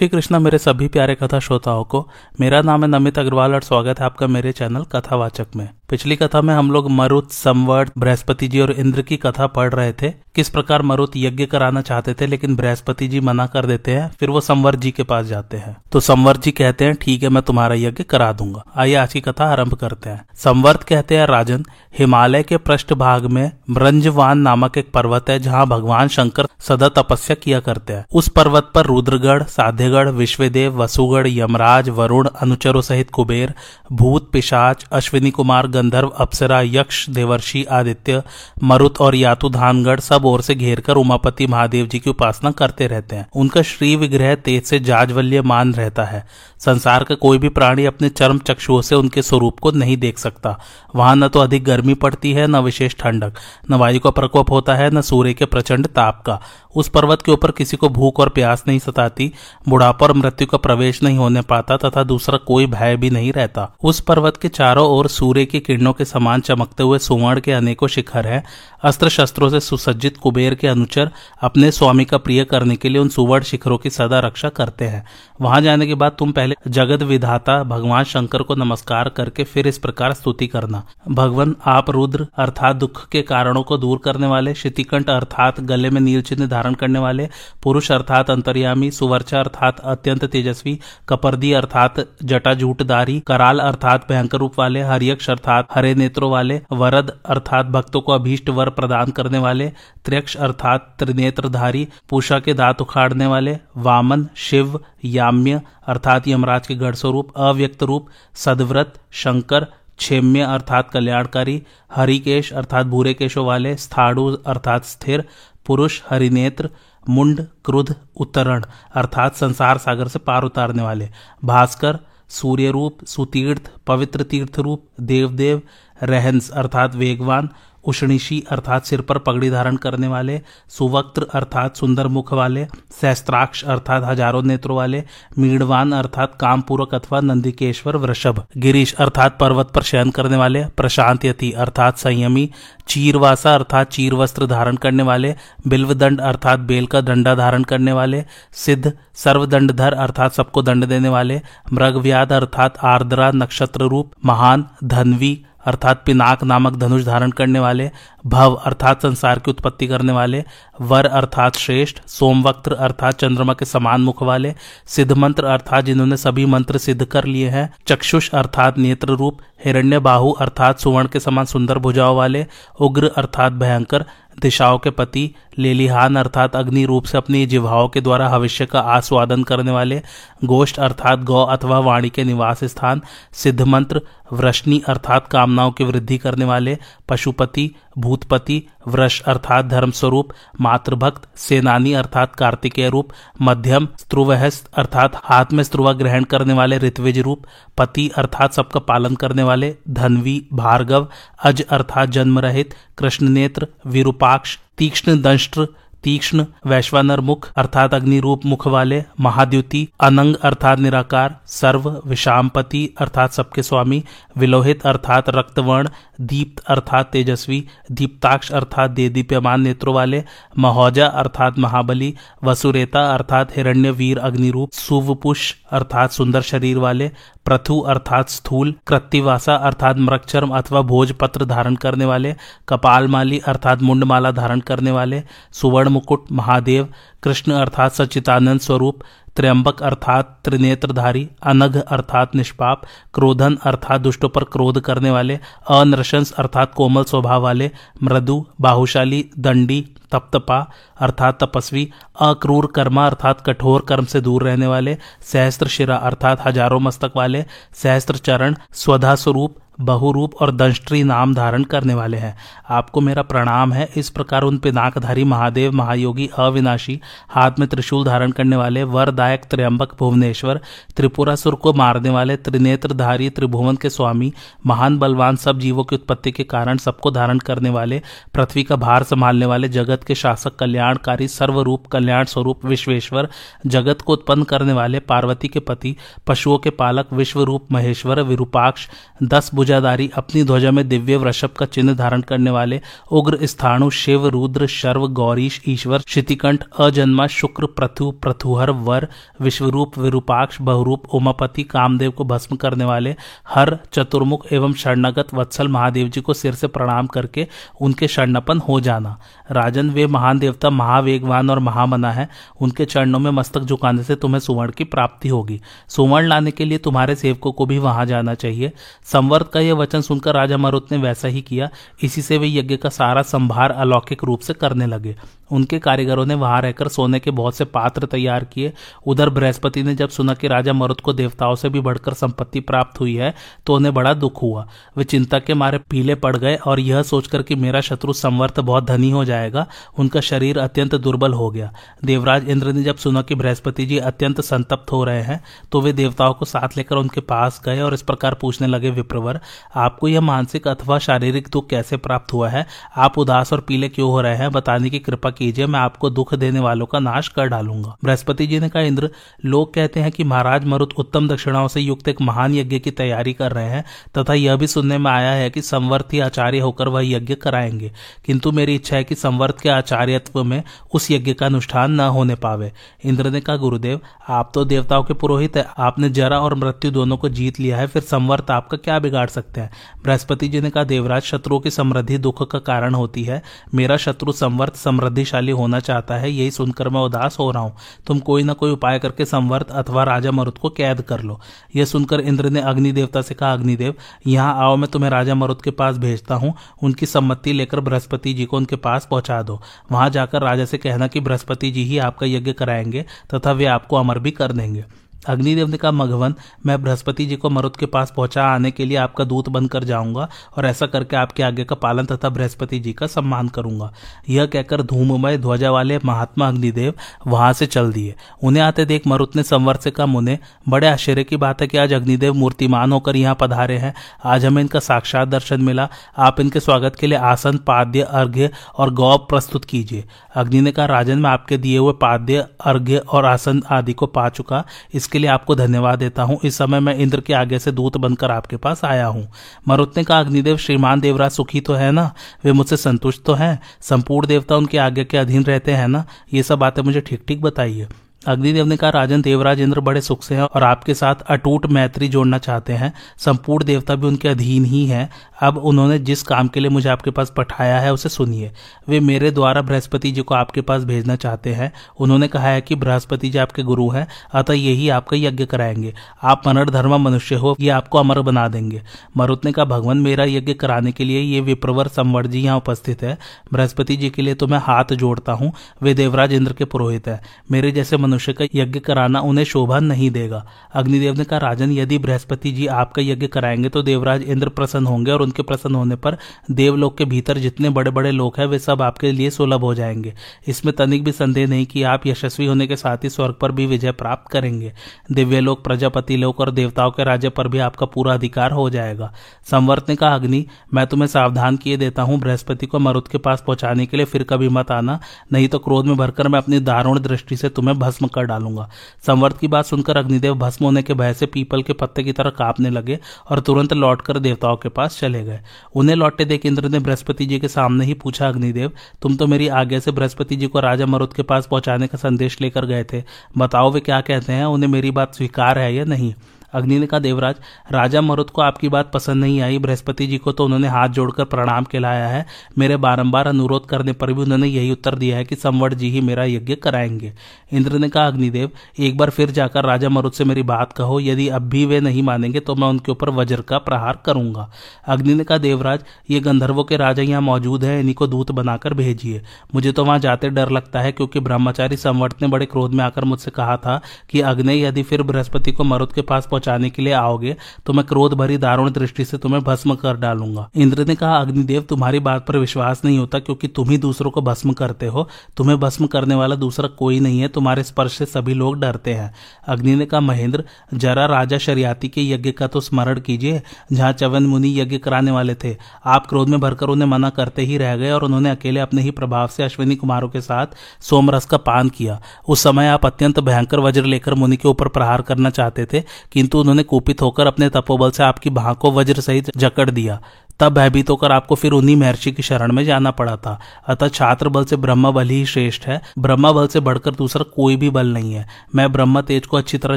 श्री कृष्णा मेरे सभी प्यारे कथा श्रोताओं को मेरा नाम है नमित अग्रवाल और स्वागत है आपका मेरे चैनल कथावाचक में। पिछली कथा में हम लोग मरुत संवर्त बृहस्पति जी और इंद्र की कथा पढ़ रहे थे। किस प्रकार मरुत यज्ञ कराना चाहते थे, लेकिन बृहस्पति जी मना कर देते हैं, फिर वो संवर जी के पास जाते हैं। तो संवर जी कहते हैं, ठीक है, मैं तुम्हारा यज्ञ करा दूँगा। आइए आज की कथा आरंभ करते हैं। संवर्त कहते हैं, राजन, हिमालय के पृष्ठ भाग में ब्रंजवान नामक एक पर्वत है, जहाँ भगवान शंकर सदा तपस्या किया करते हैं। उस पर्वत पर रुद्रगढ़, साध्यगढ़, विश्वदेव, वसुगढ़, यमराज, वरुण, अनुचरों सहित कुबेर, भूत, पिशाच, अश्विनी कुमार गंधर्व, अप्सरा, यक्ष, देवर्षि आदित्य, मरुत और यातु धानगढ़ सब ओर से घेर कर उमापति महादेव जी की उपासना करते रहते हैं। उनका श्री विग्रह तेज से जाजवल्य मान रहता है। संसार का कोई भी प्राणी अपने चर्म चक्षुओं से उनके स्वरूप को नहीं देख सकता। वहाँ न तो अधिक गर्मी पड़ती है, न विशेष ठंडक। न वायु का प्रकोप होता है, न सूर्य के प्रचंड ताप का। उस पर्वत के ऊपर किसी को भूख और प्यास नहीं सताती, बुढ़ापा और मृत्यु का प्रवेश नहीं होने पाता तथा दूसरा कोई भय भी नहीं रहता। उस पर्वत के चारों ओर सूर्य की किरणों के समान चमकते हुए सुवर्ण के अनेकों शिखर हैं। अस्त्र शस्त्रों से सुसज्जित कुबेर के अनुचर अपने स्वामी का प्रिय करने के लिए उन सुवर्ण शिखरों की सदा रक्षा करते हैं। वहाँ जाने के बाद तुम पहले जगत विधाता भगवान शंकर को नमस्कार करके फिर इस प्रकार स्तुति करना। भगवान आप रुद्र अर्थात दुख के कारणों को दूर करने वाले शितिकंठ अर्थात गले में नील चिन्ह धारण करने वाले, पुरुष अर्थात अंतर्यामी, सुवर्चा अर्थात अत्यंत तेजस्वी, कपर्दी अर्थात जटा जूटदारी कराल अर्थात भयंकर रूप वाले, हरियक्ष अर्थात हरे नेत्रों वाले, वरद अर्थात भक्तों को अभीष्ट वर प्रदान करने वाले, त्र्यक्ष अर्थात त्रिनेत्रधारी, पूषा के दांत उखाड़ने वाले, वामन, शिव, याम्य अर्थात यमराज के गढ़ स्वरूप अव्यक्त रूप, सदव्रत, शंकर, क्षेम्य अर्थात कल्याणकारी, हरिकेश अर्थात भूरे केशों वाले स्थाणु अर्थात स्थिर, पुरुष, हरिनेत्र, मुंड, क्रुध, उत्तरण अर्थात संसार सागर से पार उतारने वाले, भास्कर सूर्य रूप सुतीर्थ, पवित्र तीर्थ रूप देवदेव रहंस अर्थात वेगवान, उष्णिशी अर्थात सिर पर पगड़ी धारण करने वाले, सुवक्त्र अर्थात सुंदर मुख वाले, सहस्त्राक्ष अर्थात हज़ारों नेत्रों वाले, मीणवान अर्थात कामपूर्वक अथवा नंदिकेश्वर वृषभ, गिरीश अर्थात पर्वत पर शयन करने वाले, प्रशांत यति अर्थात संयमी, चीरवासा अर्थात चीर वस्त्र धारण करने वाले, बिल्वदंड अर्थात बेल का दंडा धारण करने वाले, सिद्ध, सर्वदंडधर अर्थात सबको दंड देने वाले, मृगव्याध अर्थात आर्द्रा नक्षत्र रूप महान, धनवी अर्थात पिनाक नामक धनुष धारण करने वाले भव अर्थात संसार की उत्पत्ति करने वाले वर अर्थात श्रेष्ठ, सोमवक्त्र अर्थात चंद्रमा के समान मुख वाले, सिद्ध मंत्र अर्थात जिन्होंने सभी मंत्र सिद्ध कर लिए हैं, चक्षुष अर्थात नेत्र रूप, हिरण्य बाहु अर्थात सुवर्ण के समान सुंदर भुजाओं वाले, उग्र अर्थात भयंकर, दिशाओं के पति, लेलिहान अर्थात अग्नि रूप से अपनी जिवाओं के द्वारा भविष्य का आस्वादन करने वाले, गोष्ठ अर्थात गौ अथवा वाणी के निवास स्थान, सिद्ध मंत्र, वृष्णि अर्थात कामनाओं की वृद्धि करने वाले, पशुपति भूतपति, वृष अर्थात धर्म स्वरूप मातृभक्त, सेनानी अर्थात कार्तिकेय रूप, मध्यम स्त्रुवहस्त अर्थात हाथ में स्त्रुवा ग्रहण करने वाले ऋत्विज रूप, पति अर्थात सबका पालन करने वाले धनवी, भार्गव, अज अर्थात जन्म रहित कृष्ण नेत्र विरूपाक्ष, तीक्ष्ण दंष्ट्र तीक्ष्ण, वैश्वानर मुख अर्थात अग्नि रूप मुख वाले महाद्युति, अनंग अर्थात निराकार, सर्व विषामपति अर्थात सबके स्वामी, विलोहित अर्थात रक्तवर्ण, दीप्त अर्थात तेजस्वी, दीप्ताक्ष अर्थात दे दीप्यमान नेत्रों वाले, महोजा अर्थात महाबली, वसुरेता अर्थात हिरण्य वीर अग्निरूप, सुवपुष अर्थात सुंदर शरीर वाले, प्रथु अर्थात स्थूल, कृत्तिवासा अर्थात मृक्षर्म अथवा भोजपत्र धारण करने वाले, कपालमाली अर्थात मुंडमाला धारण करने वाले, सुवर्ण मुकुट महादेव, कृष्ण अर्थात सच्चिदानंद स्वरूप, त्र्यंबक अर्थात त्रिनेत्रधारी, अनघ अर्थात निष्पाप, क्रोधन अर्थात दुष्टों पर क्रोध करने वाले अनृशंस अर्थात कोमल स्वभाव वाले, मृदु, बाहुशाली, दंडी तप्तपा, अर्थात तपस्वी, अक्रूर कर्मा, अर्थात कठोर कर्म से दूर रहने वाले, सहस्त्र शिरा, अर्थात हज़ारों मस्तक वाले, सहस्त्र चरण स्वधा स्वरूप बहुरूप और दंष्ट्री नाम धारण करने वाले हैं। आपको मेरा प्रणाम है। इस प्रकार उन पिनाकधारी महादेव, महायोगी, अविनाशी, हाथ में त्रिशूल धारण करने वाले, वरदायक त्र्यंबक भुवनेश्वर त्रिपुरासुर को मारने वाले, त्रिनेत्रधारी त्रिभुवन के स्वामी, महान बलवान सब जीवों की उत्पत्ति के कारण सबको धारण करने वाले, पृथ्वी का भार संभालने वाले जगत के शासक कल्याणकारी, सर्वरूप कल्याण स्वरूप विश्वेश्वर, जगत को उत्पन्न करने वाले पार्वती के पति, पशुओं के पालक, विश्वरूप महेश्वर, विरूपाक्ष, दस ध्वजाधारी अपनी ध्वजा में दिव्य वृषभ का चिन्ह धारण करने वाले उग्र स्थाणु, शिव, रुद्र, शर्व, गौरीश, ईश्वर शितिकंठ अजन्मा, शुक्र प्रथु प्रथुहर, वर, विश्वरूप, विरूपाक्ष, बहुरूप, उमापति, कामदेव को भस्म करने वाले हर चतुर्मुख एवं शरणगत वत्सल महादेव जी को सिर से प्रणाम करके उनके शरणपन हो जाना। राजन वे महान देवता, महावेगवान और महामना है। उनके चरणों में मस्तक झुकाने से तुम्हें सुवर्ण की प्राप्ति होगी। सुवर्ण लाने के लिए तुम्हारे सेवकों को भी वहाँ जाना चाहिए। संवर्त का यह वचन सुनकर राजा मरुत ने वैसा ही किया। इसी से वे यज्ञ का सारा संभार अलौकिक रूप से करने लगे। उनके कारीगरों ने वहाँ रहकर सोने के बहुत से पात्र तैयार किए। उधर बृहस्पति ने जब सुना कि राजा मरुत को देवताओं से भी बढ़कर संपत्ति प्राप्त हुई है तो उन्हें बड़ा दुख हुआ। वे चिंता के मारे पीले पड़ गए और यह सोचकर कि मेरा शत्रु संवर्त बहुत धनी हो जाएगा उनका शरीर अत्यंत दुर्बल हो गया। देवराज इंद्र ने जब सुना कि बृहस्पति जी अत्यंत संतप्त हो रहे हैं तो वे देवताओं को साथ लेकर उनके पास गए और इस प्रकार पूछने लगे, विप्रवर, आपको यह मानसिक अथवा शारीरिक दुख कैसे प्राप्त हुआ है? आप उदास और पीले क्यों हो रहे हैं? बताने की कृपा कीजिए, मैं आपको दुख देने वालों का नाश कर डालूँगा। बृहस्पति जी ने कहा, इंद्र, लोग कहते हैं कि महाराज मरुत उत्तम दक्षिणाओं से युक्त एक महान यज्ञ की तैयारी कर रहे हैं, तथा यह भी सुनने में आया है कि संवर्त आचार्य होकर वह यज्ञ कराएँगे। किंतु मेरी इच्छा है कि संवर्त के आचार्यत्व में उस यज्ञ का अनुष्ठान न होने पावे। इंद्र ने कहा, गुरुदेव, आप तो देवताओं के पुरोहित है। आपने जरा और मृत्यु दोनों को जीत लिया है, फिर संवर्त आपका क्या बिगाड़ सकते हैं? बृहस्पति जी ने कहा, देवराज शत्रुओं की समृद्धि दुख का कारण होती है। मेरा शत्रु संवर्त समृद्धिशाली होना चाहता है, यही सुनकर मैं उदास हो रहा हूँ। तुम कोई ना कोई उपाय करके संवर्त अथवा राजा मरुत को कैद कर लो। यह सुनकर इंद्र ने अग्नि देवता से कहा, अग्निदेव, यहाँ आओ, मैं तुम्हें राजा मरुत के पास भेजता हूँ। उनकी सम्मति लेकर बृहस्पति जी को उनके पास पहुँचा दो। वहाँ जाकर राजा से कहना कि बृहस्पति जी ही आपका यज्ञ कराएँगे, तथा वे आपको अमर भी कर देंगे। अग्निदेव ने कहा, मघवन, मैं बृहस्पति जी को मरुत के पास पहुँचा आने के लिए आपका दूत बनकर जाऊँगा और ऐसा करके आपके आगे का पालन तथा बृहस्पति जी का सम्मान करूँगा। यह कहकर धूममय ध्वजा वाले महात्मा अग्निदेव वहाँ से चल दिए। उन्हें आते देख मरुत ने संवर से कहा, मुने, बड़े आश्चर्य की बात है कि आज अग्निदेव मूर्तिमान होकर यहाँ पधारे हैं। आज हमें इनका साक्षात दर्शन मिला। आप इनके स्वागत के लिए आसन, पाद्य, अर्घ्य और गौ प्रस्तुत कीजिए। अग्नि ने कहा, राजन, मैं आपके दिए हुए पाद्य, अर्घ्य और आसन आदि को पा चुका। इस इसके लिए आपको धन्यवाद देता हूँ। इस समय मैं इंद्र के आगे से दूत बनकर आपके पास आया हूँ। मरुत ने कहा, अग्निदेव, श्रीमान देवराज सुखी तो है ना? वे मुझसे संतुष्ट तो हैं। संपूर्ण देवता उनके आगे के अधीन रहते हैं ना? ये सब बातें मुझे ठीक ठीक बताइए। अग्निदेव ने कहा, राजन देवराज इंद्र बड़े सुख से हैं और आपके साथ अटूट मैत्री जोड़ना चाहते हैं। संपूर्ण देवता भी उनके अधीन ही हैं। अब उन्होंने जिस काम के लिए मुझे आपके पास पठाया है, उसे सुनिए। वे मेरे द्वारा बृहस्पति जी को आपके पास भेजना चाहते हैं। उन्होंने कहा है कि बृहस्पति जी आपके गुरु हैं, अतः यही आपका यज्ञ कराएँगे। आप मनर्धर्मा मनुष्य हो, ये आपको अमर बना देंगे। मरुत ने कहा, भगवान, मेरा यज्ञ कराने के लिए ये विप्रवर संवर जी यहाँ उपस्थित है। बृहस्पति जी के लिए तो मैं हाथ जोड़ता हूँ। वे देवराज इंद्र के पुरोहित है। मेरे जैसे मनुष्य का यज्ञ कराना उन्हें शोभा नहीं देगा। अग्निदेव ने कहा, राजन, यदि बृहस्पति जी आपका यज्ञ कराएँगे तो देवराज इंद्र प्रसन्न होंगे और उनके प्रसन्न होने पर देवलोक के भीतर जितने बड़े बड़े लोग हैं, वे सब आपके लिए सुलभ हो जाएँगे। इसमें तनिक भी संदेह नहीं कि आप यशस्वी होने के साथ ही स्वर्ग पर भी विजय प्राप्त करेंगे। दिव्य लोक प्रजापति लोक और देवताओं के राज्य पर भी आपका पूरा अधिकार हो जाएगा। संवर्त ने कहा, अग्नि, मैं तुम्हें सावधान किए देता हूँ। बृहस्पति को मरुद के पास पहुँचाने के लिए फिर कभी मत आना, नहीं तो क्रोध में भरकर मैं अपनी दारुण दृष्टि से तुम्हें भस्म कर डालूँगा। संवर्त की बात सुनकर अग्निदेव भस्म होने के भय से पीपल के पत्ते की तरह कांपने लगे और तुरंत लौटकर देवताओं के पास चले गए। उन्हें लौटते देख इंद्र ने बृहस्पति जी के सामने ही पूछा, अग्निदेव, तुम तो मेरी आज्ञा से बृहस्पति जी को राजा मरुद के पास पहुँचाने का संदेश लेकर गए थे। बताओ वे क्या कहते हैं? उन्हें मेरी बात स्वीकार है या नहीं? अग्नि ने कहा देवराज, राजा मरुत को आपकी बात पसंद नहीं आई, बृहस्पति जी को तो उन्होंने हाथ जोड़कर प्रणाम कहलाया है। मेरे बारंबार अनुरोध करने पर भी उन्होंने यही उत्तर दिया है कि संवट जी ही मेरा यज्ञ कराएँगे। इंद्र ने कहा, अग्निदेव, एक बार फिर जाकर राजा मरुत से मेरी बात कहो, यदि अब भी वे नहीं मानेंगे तो मैं उनके ऊपर वज्र का प्रहार करूँगा। अग्नि ने कहा देवराज, ये गंधर्वों के राजा यहाँ मौजूद है, इन्हीं को दूत बनाकर भेजिए। मुझे तो वहाँ जाते डर लगता है, क्योंकि ब्रह्मचारी संवर्त ने बड़े क्रोध में आकर मुझसे कहा था कि अग्नि, यदि फिर बृहस्पति को मरुत के पास पहुँचाने के लिए आओगे तो मैं क्रोध भरी दारुण दृष्टि से तुम्हें भस्म कर डालूँगा। इंद्र ने कहा, अग्निदेव, तुम्हारी बात पर विश्वास नहीं होता क्योंकि तुम ही दूसरों को भस्म करते हो। तुम्हें भस्म करने वाला दूसरा कोई नहीं है, तुम्हारे स्पर्श से सभी लोग डरते हैं। अग्नि ने कहा, महेंद्र, जरा राजा शरियाती के यज्ञ का तो स्मरण कीजिए, जहाँ चवन मुनि यज्ञ कराने वाले थे। आप क्रोध में भरकर उन्हें मना करते ही रह गए और उन्होंने अकेले अपने ही प्रभाव से अश्विनी कुमारों के साथ सोमरस का पान किया। उस समय आप अत्यंत भयंकर वज्र लेकर मुनि के ऊपर प्रहार करना चाहते थे, किंतु उन्होंने कुपित होकर अपने तपोबल से आपकी भाग को वज्र सहित जकड़ दिया। तब भयभीत होकर आपको फिर उन्हीं महर्षि की शरण में जाना पड़ा था। अतः छात्र बल से ब्रह्म बल ही श्रेष्ठ है। ब्रह्म बल से बढ़कर दूसरा कोई भी बल नहीं है। मैं ब्रह्म तेज को अच्छी तरह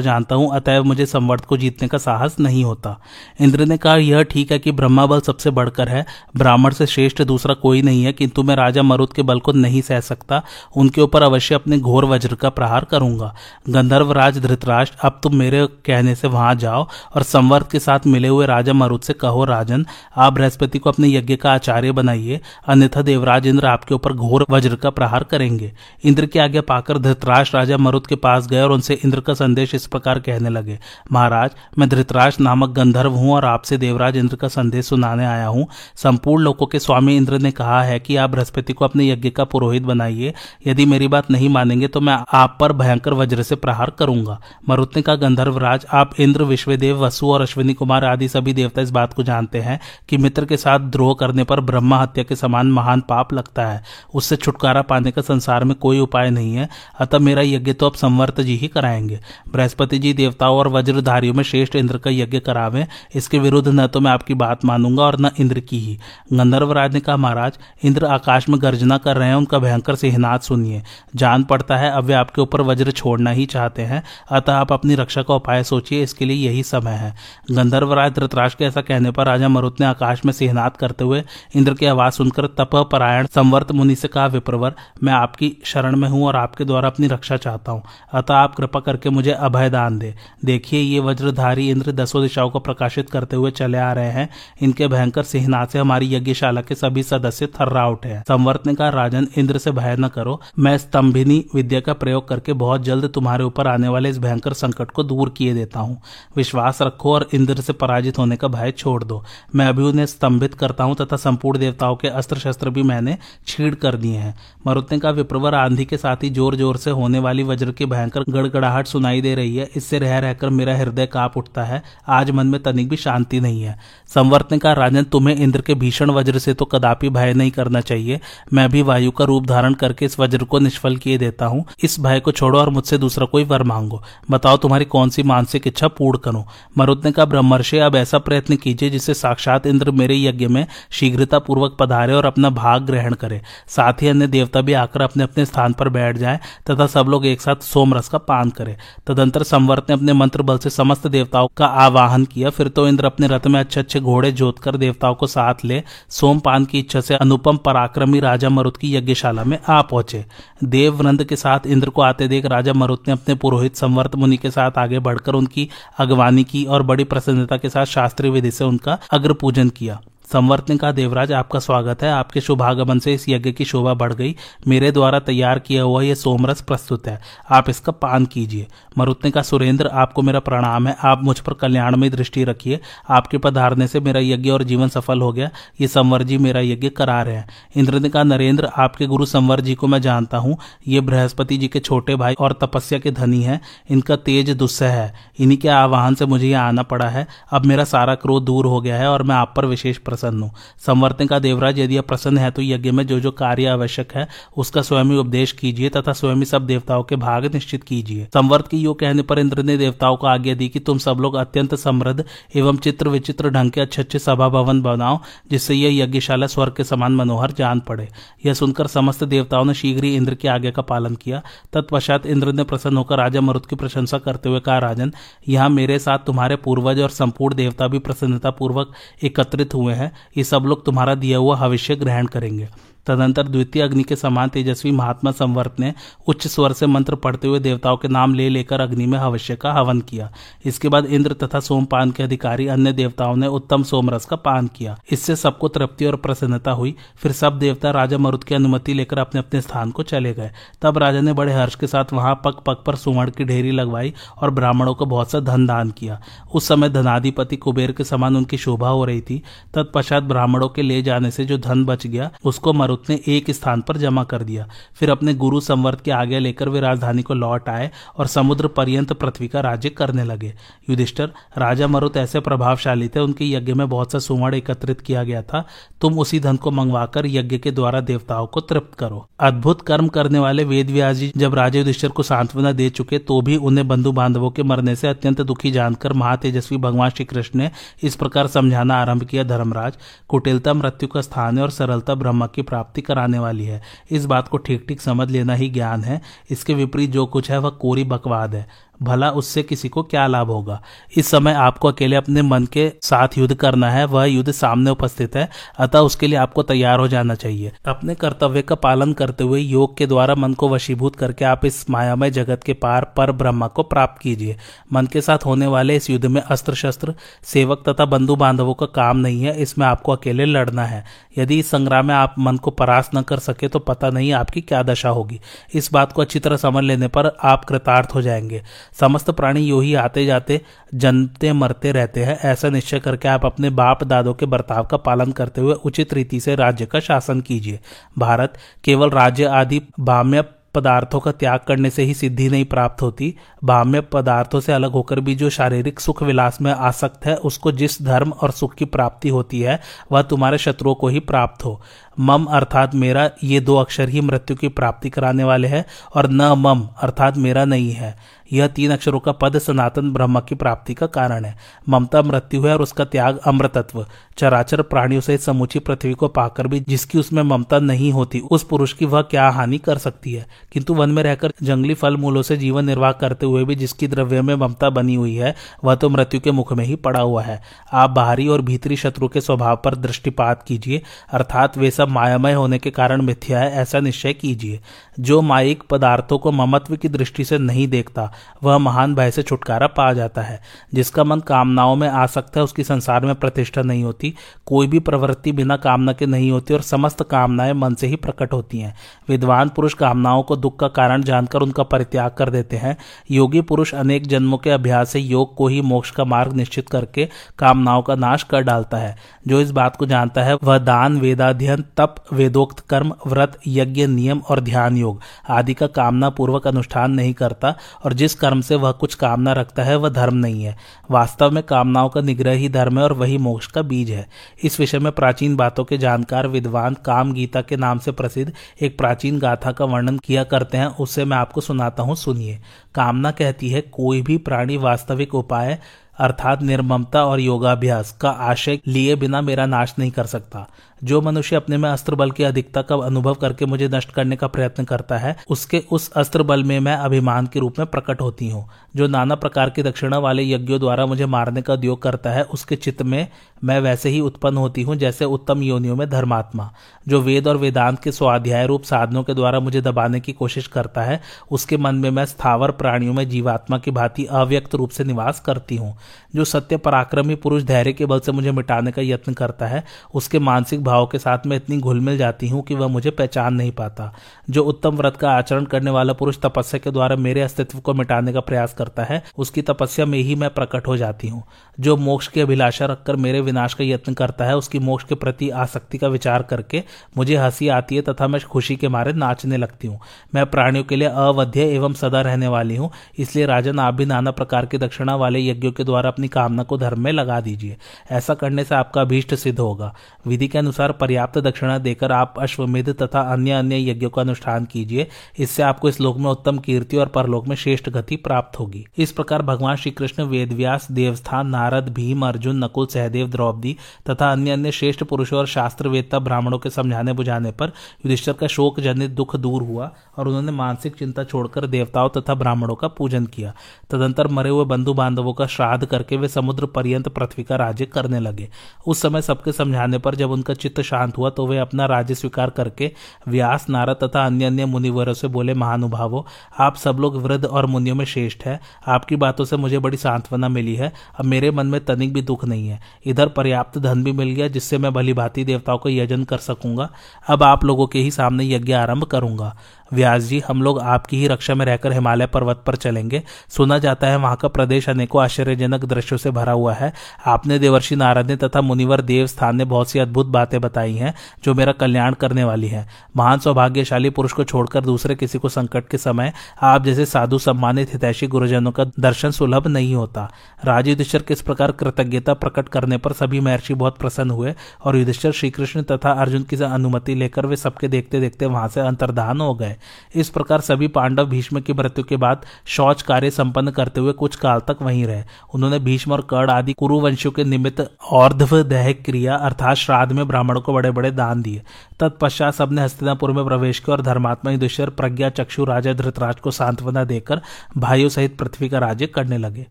जानता हूँ, अतएव मुझे संवर्त को जीतने का साहस नहीं होता। इंद्र ने कहा, यह ठीक है कि ब्रह्मा बल सबसे बढ़कर है। ब्राह्मण से श्रेष्ठ दूसरा कोई नहीं है, किंतु मैं राजा मरुद के बल को नहीं सह सकता। उनके ऊपर अवश्य अपने घोर वज्र का प्रहार करूँगा। गंधर्व राज धृतराष्ट्र अब तुम मेरे कहने से वहाँ जाओ और संवर्त के साथ मिले हुए राजा मरुद से कहो, राजन, आप बृहस्पति को अपने यज्ञ का आचार्य बनाइए, अन्यथा देवराज इंद्र आपके ऊपर घोर वज्र का प्रहार करेंगे। इंद्र की आज्ञा पाकर धृतराष्ट्र राजा मरुद के पास गए और उनसे इंद्र का संदेश इस प्रकार कहने लगे, महाराज, मैं धृतराष्ट्र नामक गंधर्व हूँ और आपसे देवराज इंद्र का संदेश सुनाने आया हूँ। संपूर्ण लोगों के स्वामी इंद्र ने कहा है कि आप बृहस्पति को अपने यज्ञ का पुरोहित बनाइए। यदि मेरी बात नहीं मानेंगे तो मैं आप पर भयंकर वज्र से प्रहार करूँगा। मरुत ने कहा गंधर्व राज आप इंद्र, विश्वदेव, वसु और अश्विनी कुमार आदि सभी देवता इस बात को जानते हैं कि मित्र के साथ द्रोह करने पर ब्रह्मा हत्या के समान महान पाप लगता है। उससे छुटकारा पाने का संसार में कोई उपाय नहीं है। अतः मेरा यज्ञ तो अब संवर्त जी ही कराएँगे। बृहस्पति जी, देवताओं और वज्रधारियों में श्रेष्ठ इंद्र का यज्ञ करावे। इसके विरुद्ध न तो मैं आपकी बात मानूँगा और न इंद्र की ही। गंधर्वराज ने कहा, महाराज, इंद्र आकाश में गर्जना कर रहे हैं, उनका भयंकर सिहनाद सुनिए। जान पड़ता है, अब वे आपके ऊपर वज्र छोड़ना ही चाहते हैं। अतः आप अपनी रक्षा का उपाय सोचिए, इसके लिए यही समय है। गंधर्वराज धृतराज के ऐसा कहने पर राजा मरुत ने आकाश में सिहनाद करते हुए इंद्र की आवाज़ सुनकर तप परायण संवर्त मुनि से कहा, विप्रवर, मैं आपकी शरण में हूँ और आपके द्वारा अपनी रक्षा चाहता हूँ। अतः आप कृपा करके मुझे अभय दान दे। देखिए, ये वज्रधारी इंद्र दसों दिशाओं को प्रकाशित करते हुए चले आ रहे हैं। इनके भयंकर सिंहनाथ से हमारी यज्ञशाला के सभी सदस्य थर्रा उठे हैं। संवर्त ने कहा, राजन, इंद्र से भय न करो। मैं स्तंभिनी विद्या का प्रयोग करके बहुत जल्द तुम्हारे ऊपर आने वाले इस भयंकर संकट को दूर किए देता हूँ। विश्वास रखो और इंद्र से पराजित होने का भय छोड़ दो। मैं अभी उन्हें स्तंभित करता हूँ तथा संपूर्ण देवताओं के अस्त्र शस्त्र भी मैंने छीड़ कर दिए हैं। मरुत्ने का विप्रवर आंधी के साथ ही ज़ोर ज़ोर से होने वाली वज्र की भयंकर गड़गड़ाहट सुनाई दे रही है। इससे रह रहकर मेरा हृदय काप उठता है। आज मन में तनिक भी शांति नहीं है। संवर्त ने कहा राजन, तुम्हें इंद्र के भीषण वज्र से तो कदापि भय नहीं करना चाहिए। मैं भी वायु का रूप धारण करके इस वज्र को निष्फल किए देता हूँ। इस भय को छोड़ो और मुझसे दूसरा कोई वर मांगो। बताओ तुम्हारी कौन सी मानसिक इच्छा पूर्ण करो? मरुद ने कहा ब्रह्मर्षि, अब ऐसा प्रयत्न कीजिए जिससे साक्षात इंद्र मेरे यज्ञ में शीघ्रता पूर्वक पधारे और अपना भाग ग्रहण करे। साथ ही अन्य देवता भी आकर अपने अपने स्थान पर बैठ जाए तथा सब लोग एक साथ सोमरस का पान करें। तदंतर संवर्त ने अपने मंत्र बल से समस्त देवताओं का आवाहन किया। फिर तो इंद्र अपने रथ में अच्छे अच्छे घोड़े जोत देवताओं को साथ ले सोमपान की इच्छा से अनुपम पराक्रमी राजा मरुत की यज्ञशाला में आ पहुँचे। देव वृंद के साथ इंद्र को आते देख राजा मरुत ने अपने पुरोहित संवर्त मुनि के साथ आगे बढ़कर उनकी अगवानी की और बड़ी प्रसन्नता के साथ शास्त्रीय विधि से उनका अग्र पूजन किया। संवर्त कहा देवराज, आपका स्वागत है। आपके शुभागमन से इस यज्ञ की शोभा बढ़ गई। मेरे द्वारा तैयार किया हुआ यह सोमरस प्रस्तुत है। आप इसका पान कीजिए। मरुत ने सुरेंद्र, आपको मेरा प्रणाम है। आप मुझ पर कल्याण में दृष्टि रखिए। आपके पधारने से मेरा यज्ञ और जीवन सफल हो गया। ये संवर जी मेरा यज्ञ करा रहे हैं। इंद्र ने कहा नरेंद्र, आपके गुरु संवर जी को मैं जानता हूँ। ये बृहस्पति जी के छोटे भाई और तपस्या के धनी है। इनका तेज दुस्सह है। इन्हीं के आह्वान से मुझे यहाँ आना पड़ा है। अब मेरा सारा क्रोध दूर हो गया है और मैं आप पर विशेष प्रसन्न हूँ। संवर्तन का देवराज, यदि प्रसन्न है तो यज्ञ में जो जो कार्य आवश्यक है, उसका स्वयं उपदेश कीजिए तथा स्वयं सब देवताओं के भाग निश्चित कीजिए। संवर्त की यो कहने पर इंद्र ने देवताओं को आज्ञा दी कि तुम सब लोग अत्यंत समृद्ध एवं चित्र विचित्र ढंग के अच्छे अच्छे सभा भवन बनाओ, जिससे यह यज्ञशाला स्वर्ग के समान मनोहर जान पड़े। यह सुनकर समस्त देवताओं ने शीघ्र ही इंद्र की आज्ञा का पालन किया। तत्पश्चात इंद्र ने प्रसन्न होकर राजा मरुत की प्रशंसा करते हुए कहा, राजन, यहाँ मेरे साथ तुम्हारे पूर्वज और संपूर्ण देवता भी प्रसन्नता पूर्वक एकत्रित हुए हैं। ये सब लोग तुम्हारा दिया हुआ हविष्य ग्रहण करेंगे। तदंतर द्वितीय अग्नि के समान तेजस्वी महात्मा संवर्त ने उच्च स्वर से मंत्र पढ़ते हुए देवताओं के नाम ले लेकर अग्नि में हवश्य का हवन किया। इसके बाद इंद्र तथा सोमपान के अधिकारी अन्य देवताओं ने उत्तम सोमरस का पान किया। इससे सबको तृप्ति और प्रसन्नता हुई। फिर सब देवता राजा मरुद की अनुमति लेकर अपने अपने स्थान को चले गए। तब राजा ने बड़े हर्ष के साथ वहाँ पग पग पर सुवर्ण की ढेरी लगवाई और ब्राह्मणों को बहुत सा धन दान किया। उस समय धनाधिपति कुबेर के समान उनकी शोभा हो रही थी। तत्पश्चात ब्राह्मणों के ले जाने से जो धन बच गया, उसको मरुद मरुत ने एक स्थान पर जमा कर दिया। फिर अपने गुरु संवर्त के आगे लेकर वे राजधानी को लौट आए और समुद्र पर्यंत पृथ्वी का राज्य करने लगे। युधिष्ठर, राजा मरुत ऐसे प्रभावशाली थे, उनके यज्ञ में बहुत सा सुवर्ण एकत्रित किया गया था। तुम उसी धन को मंगवाकर यज्ञ के द्वारा देवताओं को तृप्त करो। अद्भुत कर्म करने वाले वेद व्यास जी जब राजा युधिष्ठर को सांत्वना दे चुके तो भी उन्हें बंधु बांधवों के मरने से अत्यंत दुखी जानकर महातेजस्वी भगवान श्री कृष्ण ने इस प्रकार समझाना आरंभ किया धर्मराज। कुटिलता, मृत्यु का स्थान है और सरलता ब्रह्म की प्राप्ति कराने वाली है। इस बात को ठीक ठीक समझ लेना ही ज्ञान है। इसके विपरीत जो कुछ है, वह कोरी बकवाद है। भला उससे किसी को क्या लाभ होगा? इस समय आपको अकेले अपने मन के साथ युद्ध करना है, वह युद्ध सामने उपस्थित है, अतः उसके लिए आपको तैयार हो जाना चाहिए। अपने कर्तव्य का पालन करते हुए योग के द्वारा मन को वशीभूत करके आप इस मायामय जगत के पार पर ब्रह्मा को प्राप्त कीजिए। मन के साथ होने वाले इस युद्ध में अस्त्र शस्त्र सेवक तथा बंधु बांधवों का काम नहीं है, इसमें आपको अकेले लड़ना है। यदि इस संग्राम में आप मन को परास्त न कर सके तो पता नहीं आपकी क्या दशा होगी। इस बात को अच्छी तरह समझ लेने पर आप कृतार्थ हो जाएँगे। समस्त प्राणी यो ही आते जाते, जनते मरते रहते हैं। ऐसा निश्चय करके आप अपने बाप दादों के बर्ताव का पालन करते हुए उचित रीति से राज्य का शासन कीजिए। भारत केवल राज्य आदि भाम्य पदार्थों का त्याग करने से ही सिद्धि नहीं प्राप्त होती। भाम्य पदार्थों से अलग होकर भी जो शारीरिक सुख विलास में आसक्त है, उसको जिस धर्म और सुख की प्राप्ति होती है, वह तुम्हारे शत्रुओं को ही प्राप्त हो। मम अर्थात मेरा, ये दो अक्षर ही मृत्यु की प्राप्ति कराने वाले हैं, और न मम अर्थात मेरा नहीं है। यह तीन अक्षरों का पद सनातन ब्रह्म की प्राप्ति का कारण है। ममता मृत्यु है और उसका त्याग अमृतत्व। चराचर प्राणियों सहित समूची पृथ्वी को पाकर भी जिसकी उसमें ममता नहीं होती, उस पुरुष की वह क्या हानि कर सकती है? किंतु वन में रहकर जंगली फल मूलों से जीवन निर्वाह करते हुए भी जिसकी द्रव्य में ममता बनी हुई है, वह तो मृत्यु के मुख में ही पड़ा हुआ है। आप बाहरी और भीतरी शत्रु के स्वभाव पर दृष्टिपात कीजिए, अर्थात वे सब मायामय होने के कारण मिथ्या है, ऐसा निश्चय कीजिए। जो माइक पदार्थों को ममत्व की दृष्टि से नहीं देखता, वह महान भय से छुटकारा पा जाता है। जिसका मन कामनाओं में आ सकता है, उसकी संसार में प्रतिष्ठा नहीं होती। कोई भी प्रवृत्ति बिना कामना के नहीं होती और समस्त कामनाएँ मन से ही प्रकट होती हैं। विद्वान पुरुष कामनाओं को दुख का कारण जानकर उनका परित्याग कर देते हैं। योगी पुरुष अनेक जन्मों के अभ्यास से योग को ही मोक्ष का मार्ग निश्चित करके कामनाओं का नाश कर डालता है। जो इस बात को जानता है, वह दान, वेदाध्ययन तप, वेदोक्त, कर्म, व्रत, यज्ञ, नियम और ध्यान योग आदि का कामना पूर्वक अनुष्ठान नहीं करता और जिस कर्म से वह कुछ कामना रखता है, वह धर्म नहीं है। वास्तव में कामनाओं का निग्रह ही धर्म है और वही मोक्ष का बीज है। इस विषय में प्राचीन बातों के जानकार विद्वान काम गीता के नाम से प्रसिद्ध एक प्राचीन गाथा का वर्णन किया करते हैं, उससे मैं आपको सुनाता हूँ, सुनिए। कामना कहती है, कोई भी प्राणी वास्तविक उपाय, अर्थात निर्ममता और योगाभ्यास का आशय लिए बिना मेरा नाश नहीं कर सकता। जो मनुष्य अपने में अस्त्र बल की अधिकता का अनुभव करके मुझे नष्ट करने का प्रयत्न करता है, उसके उस अस्त्र बल में मैं अभिमान के रूप में प्रकट होती हूँ, जो नाना प्रकार की दक्षिणा वाले यज्ञों द्वारा मुझे मारने का उद्योग करता है, उसके चित्त में मैं वैसे ही उत्पन्न होती हूँ, जैसे उत्तम योनियों में धर्मात्मा, जो वेद और वेदांत के स्वाध्याय रूप साधनों के द्वारा मुझे दबाने की कोशिश करता है, उसके मन में मैं स्थावर प्राणियों में जीवात्मा की भांति अव्यक्त रूप से निवास करती हूँ, जो सत्य पराक्रमी पुरुष धैर्य के बल से मुझे मिटाने का यत्न करता है, उसके मानसिक भाव के साथ मैं इतनी घुल मिल जाती हूँ कि वह मुझे पहचान नहीं पाता, जो उत्तम व्रत का आचरण करने वाला पुरुष तपस्या के द्वारा मेरे अस्तित्व को मिटाने का प्रयास करता है, उसकी तपस्या में ही मैं प्रकट हो जाती हूँ। जो मोक्ष की अभिलाषा रखकर मेरे विनाश का यत्न करता है, उसकी मोक्ष के प्रति आसक्ति का विचार करके मुझे हँसी आती है तथा मैं खुशी के मारे नाचने लगती हूँ। मैं प्राणियों के लिए अवध्य एवं सदा रहने वाली हूँ, इसलिए राजन आप भी नाना प्रकार की दक्षिणा वाले यज्ञों के द्वारा अपनी कामना को धर्म में लगा दीजिए। ऐसा करने से आपका अभीष्ट सिद्ध होगा। विधि के अनुसार पर्याप्त दक्षिणा देकर आप अश्वमेध तथा अन्य अन्य यज्ञों का अनुष्ठान कीजिए। इससे आपको इस लोक में उत्तम कीर्ति और परलोक में श्रेष्ठ गति प्राप्त होगी। इस प्रकार भगवान श्री कृष्ण वेदव्यास, देवस्थान, नारद, भीम, अर्जुन, नकुल, सहदेव, द्रौपदी तथा अन्य अन्य श्रेष्ठ पुरुषों और शास्त्र वेदता ब्राह्मणों के समझाने बुझाने पर युधिष्ठर का शोक जनित दुख दूर हुआ और उन्होंने मानसिक चिंता छोड़कर देवताओं तथा ब्राह्मणों का पूजन किया। तदंतर मरे हुए बंधु बांधवों का श्राद्ध करके वे समुद्र पर्यंत पृथ्वी का राज्य करने लगे। उस समय सबके समझाने पर जब उनका चित्त शांत हुआ तो वे अपना राज्य स्वीकार करके व्यास, नारद तथा अन्य अन्य मुनिवरों से बोले, महानुभावो, आप सब लोग वृद्ध और मुनियों में श्रेष्ठ है। आपकी बातों से मुझे बड़ी सांत्वना मिली है। अब मेरे मन में तनिक भी दुख नहीं है। इधर पर्याप्त धन भी मिल गया, जिससे मैं भली भांति देवताओं को यजन कर सकूँगा। अब आप लोगों के ही सामने यज्ञ आरंभ करूँगा। व्यास जी, हम लोग आपकी ही रक्षा में रहकर हिमालय पर्वत पर चलेंगे। सुना जाता है वहाँ का प्रदेश अनेकों आश्चर्यजनक दृश्यों से भरा हुआ है। आपने देवर्षि नारद ने तथा मुनिवर देव स्थान ने बहुत सी अद्भुत बातें बताई हैं, जो मेरा कल्याण करने वाली है। महान सौभाग्यशाली पुरुष को छोड़कर दूसरे किसी को संकट के समय आप जैसे साधु सम्मानित हितैषी गुरुजनों का दर्शन सुलभ नहीं होता। राज युधिष्ठर किस प्रकार कृतज्ञता प्रकट करने पर सभी महर्षि बहुत प्रसन्न हुए और युधिष्ठर श्रीकृष्ण तथा अर्जुन की अनुमति लेकर वे सबके देखते देखते वहाँ से अंतर्धान हो गए। इस प्रकार सभी पांडव भीष्म की मृत्यु के बाद शौच कार्य संपन्न करते हुए कुछ काल तक वहीं रहे। उन्होंने भीष्म और कर्ण आदि कुरुवंशियों के निमित्त और्ध्व क्रिया अर्थात श्राद्ध में ब्राह्मणों को बड़े बड़े दान दिए। तत्पश्चात सबने हस्तिनापुर में प्रवेश किया और धर्मात्मा युधिष्ठिर, प्रज्ञा, चक्षु, राजा, धृतराज को सांत्वना देकर भाइयों सहित पृथ्वी का राज्य करने लगे।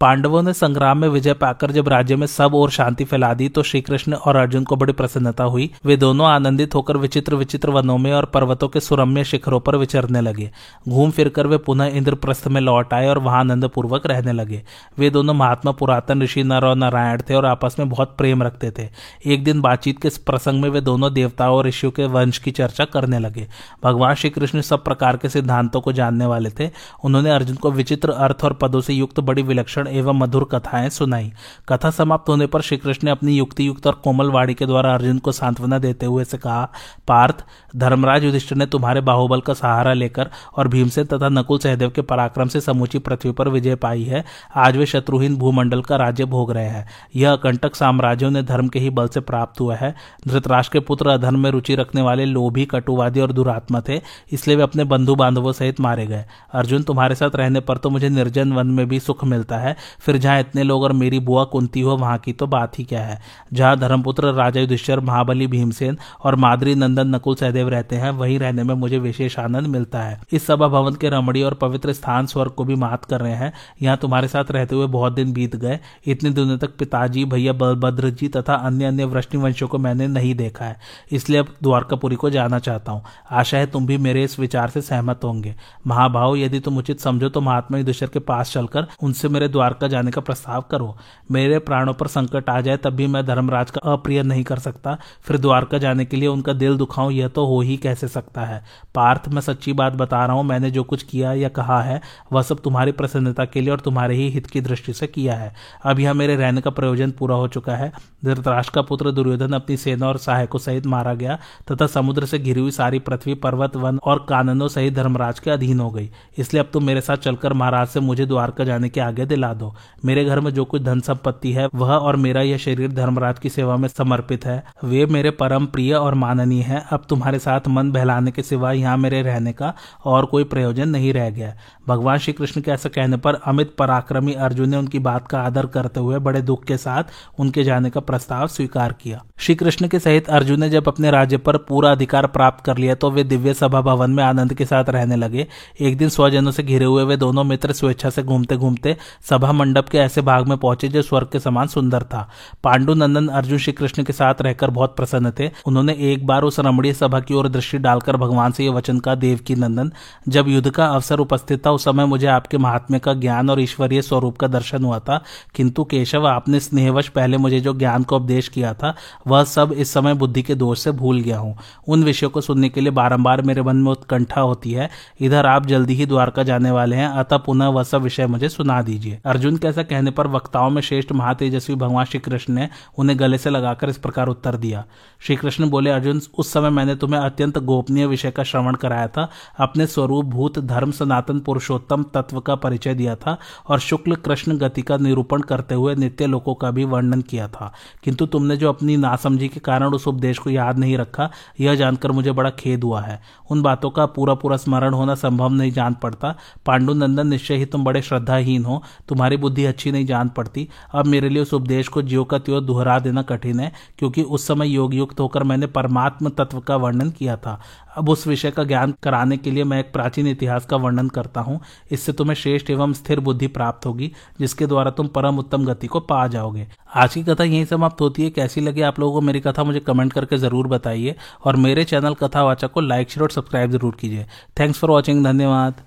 पांडवों ने संग्राम में विजय पाकर जब राज्य में सब और शांति फैला दी तो श्री कृष्ण और अर्जुन को बड़ी प्रसन्नता हुई। वे दोनों आनंदित होकर विचित्र विचित्र वनों में और पर्वतों के सुरम्य शिखरों पर विचरने लगे। घूम फिर कर वे पुनः इंद्रप्रस्थ में लौट आए और वहाँ आनंद पूर्वक रहने लगे। वे दोनों महात्मा पुरातन ऋषि नर और नारायण थे और आपस में बहुत प्रेम रखते थे। एक दिन बातचीत के प्रसंग में वे दोनों देवताओं और ऋषियों के वंश की चर्चा करने लगे। भगवान श्री कृष्ण सब प्रकार के सिद्धांतों को जानने वाले थे। उन्होंने अर्जुन को विचित्र अर्थ और पदों से युक्त बड़ी विलक्षण एवं मधुर कथाएँ सुनाई। कथा समाप्त होने पर श्री कृष्ण ने अपनी युक्ति युक्त और कोमल वाणी के द्वारा अर्जुन को सांत्वना देते हुए से कहा, पार्थ, धर्मराज युधिष्ठिर ने तुम्हारे बाहुबल का लेकर और भीमसेन तथा नकुल सहदेव के पराक्रम से समूची पृथ्वी पर विजय पाई है। आज वे शत्रुहीन भूमंडल का राज्य भोग रहे हैं। यह अकंटक साम्राज्यों ने धर्म के ही बल से प्राप्त हुआ है। धृतराष्ट्र के पुत्र अधर्म में रुचि रखने वाले लोभी, कटुवादी और दुरात्मा थे, इसलिए वे अपने बंधु बांधवों सहित मारे गए। अर्जुन, तुम्हारे साथ रहने पर तो मुझे निर्जन वन में भी सुख मिलता है। फिर जहाँ इतने लोग और मेरी बुआ कुंती हो, वहाँ की तो बात ही क्या है? जहाँ धर्मपुत्र, राजा युधिष्ठर, महाबली, भीमसेन और मादरी, नंदन, नकुल, सहदेव रहते हैं, वहीं रहने में मुझे विशेष आनंद मिलता है। इस सभा भवन के रमणीय और पवित्र स्थान स्वर्ग को भी मात कर रहे हैं। यहाँ तुम्हारे साथ रहते हुए बहुत दिन बीत गए। इतने दिनों तक पिताजी, भैया बलभद्र जी तथा अन्य अन्य वृष्णि वंशों को मैंने नहीं देखा है। इसलिए अब द्वारकापुरी को जाना चाहता हूँ। आशा है तुम भी मेरे इस विचार से सहमत होंगे। महाभाव, यदि तुम उचित समझो तो महात्मा युधिष्ठर के पास चलकर उनसे मेरे द्वारका जाने का प्रस्ताव करो। मेरे प्राणों पर संकट आ जाए तब भी मैं धर्मराज का अप्रिय नहीं कर सकता। फिर द्वारका जाने के लिए उनका दिल दुखाऊं, यह तो हो ही कैसे सकता है? पार्थ, मैं सच्ची बात बता रहा हूँ, मैंने जो कुछ किया या कहा है, वह सब तुम्हारी प्रसन्नता के लिए और तुम्हारे ही हित की दृष्टि से किया है। अब यह मेरे रहने का प्रयोजन पूरा हो चुका है। धृतराष्ट्र का पुत्र दुर्योधन अपनी सेना और सहायकों सहित मारा गया, तथा समुद्र से घिरी हुई सारी पृथ्वी, पर्वत, वन और काननों सहित धर्मराज के अधीन हो गई। इसलिए अब तुम मेरे साथ चलकर महाराज से मुझे द्वारका जाने के आगे दिला दो। मेरे घर में जो कुछ धन संपत्ति है, वह और मेरा यह शरीर धर्मराज की सेवा में समर्पित है। वे मेरे परम प्रिय और माननीय है। अब तुम्हारे साथ मन बहलाने के सिवा यहाँ मेरे रहने का और कोई प्रयोजन नहीं रह गया। भगवान श्री कृष्ण के ऐसा कहने पर अमित पराक्रमी अर्जुन ने उनकी बात का आदर करते हुए बड़े दुख के साथ उनके जाने का प्रस्ताव स्वीकार किया। श्री कृष्ण के सहित अर्जुन ने जब अपने राज्य पर पूरा अधिकार प्राप्त कर लिया तो वे दिव्य सभा भवन में आनंद के साथ रहने लगे। एक दिन स्वजनों से घिरे हुए वे दोनों मित्र स्वेच्छा से घूमते घूमते सभा मंडप के ऐसे भाग में पहुँचे जो स्वर्ग के समान सुंदर था। पांडु नंदन अर्जुन श्री कृष्ण के साथ रहकर बहुत प्रसन्न थे। उन्होंने एक बार उस रमणीय सभा की ओर दृष्टि डालकर भगवान से यह वचन का देव की नंदन। जब युद्ध का अवसर उपस्थित था, उस समय मुझे आपके महात्म्य का ज्ञान और ईश्वरीय स्वरूप का दर्शन हुआ था। किंतु केशव, आपने स्नेहवश पहले मुझे जो ज्ञान को उपदेश किया था, वह सब इस समय बुद्धि के दोष से भूल गया हूँ। उन विषयों को सुनने के लिए बारंबार मेरे मन में उत्कंठा होती है। इधर आप जल्दी ही द्वारका जाने वाले हैं, अतः पुनः वह सब विषय मुझे सुना दीजिए। अर्जुन के ऐसा कहने पर वक्ताओं में श्रेष्ठ महातेजस्वी भगवान श्री कृष्ण ने उन्हें गले से लगाकर इस प्रकार उत्तर दिया। श्री कृष्ण बोले, अर्जुन, उस समय मैंने तुम्हें अत्यंत गोपनीय विषय का श्रवण कराया था। अपने स्वरूप भूत धर्म सनातन पुरुषोत्तम तत्व का परिचय दिया था और शुक्ल कृष्ण गति का निरूपण करते हुए नित्य लोकों का भी वर्णन किया था। किंतु तुमने जो अपनी नासमझी के कारण उस उपदेश को याद नहीं रखा, यह जानकर मुझे बड़ा खेद हुआ है। उन बातों का पूरा पूरा स्मरण होना संभव नहीं जान पड़ता। पांडु नंदन निश्चय ही तुम बड़े श्रद्धाहीन हो, तुम्हारी बुद्धि अच्छी नहीं जान पड़ती। अब मेरे लिए उस उपदेश को ज्यो का त्यो दोहरा देना कठिन है, क्योंकि उस समय योग युक्त होकर मैंने परमात्म तत्व का वर्णन किया था। अब उस विषय का ज्ञान कराने के लिए मैं एक प्राचीन इतिहास का वर्णन करता हूँ। इससे तुम्हें श्रेष्ठ एवं स्थिर बुद्धि प्राप्त होगी, जिसके द्वारा तुम परम उत्तम गति को पा जाओगे। आज की कथा यही समाप्त होती है। कैसी लगी आप लोगों को मेरी कथा, मुझे कमेंट करके ज़रूर बताइए। और मेरे चैनल कथावाचक को लाइक, शेयर और सब्सक्राइब ज़रूर कीजिए। थैंक्स फॉर वॉचिंग धन्यवाद।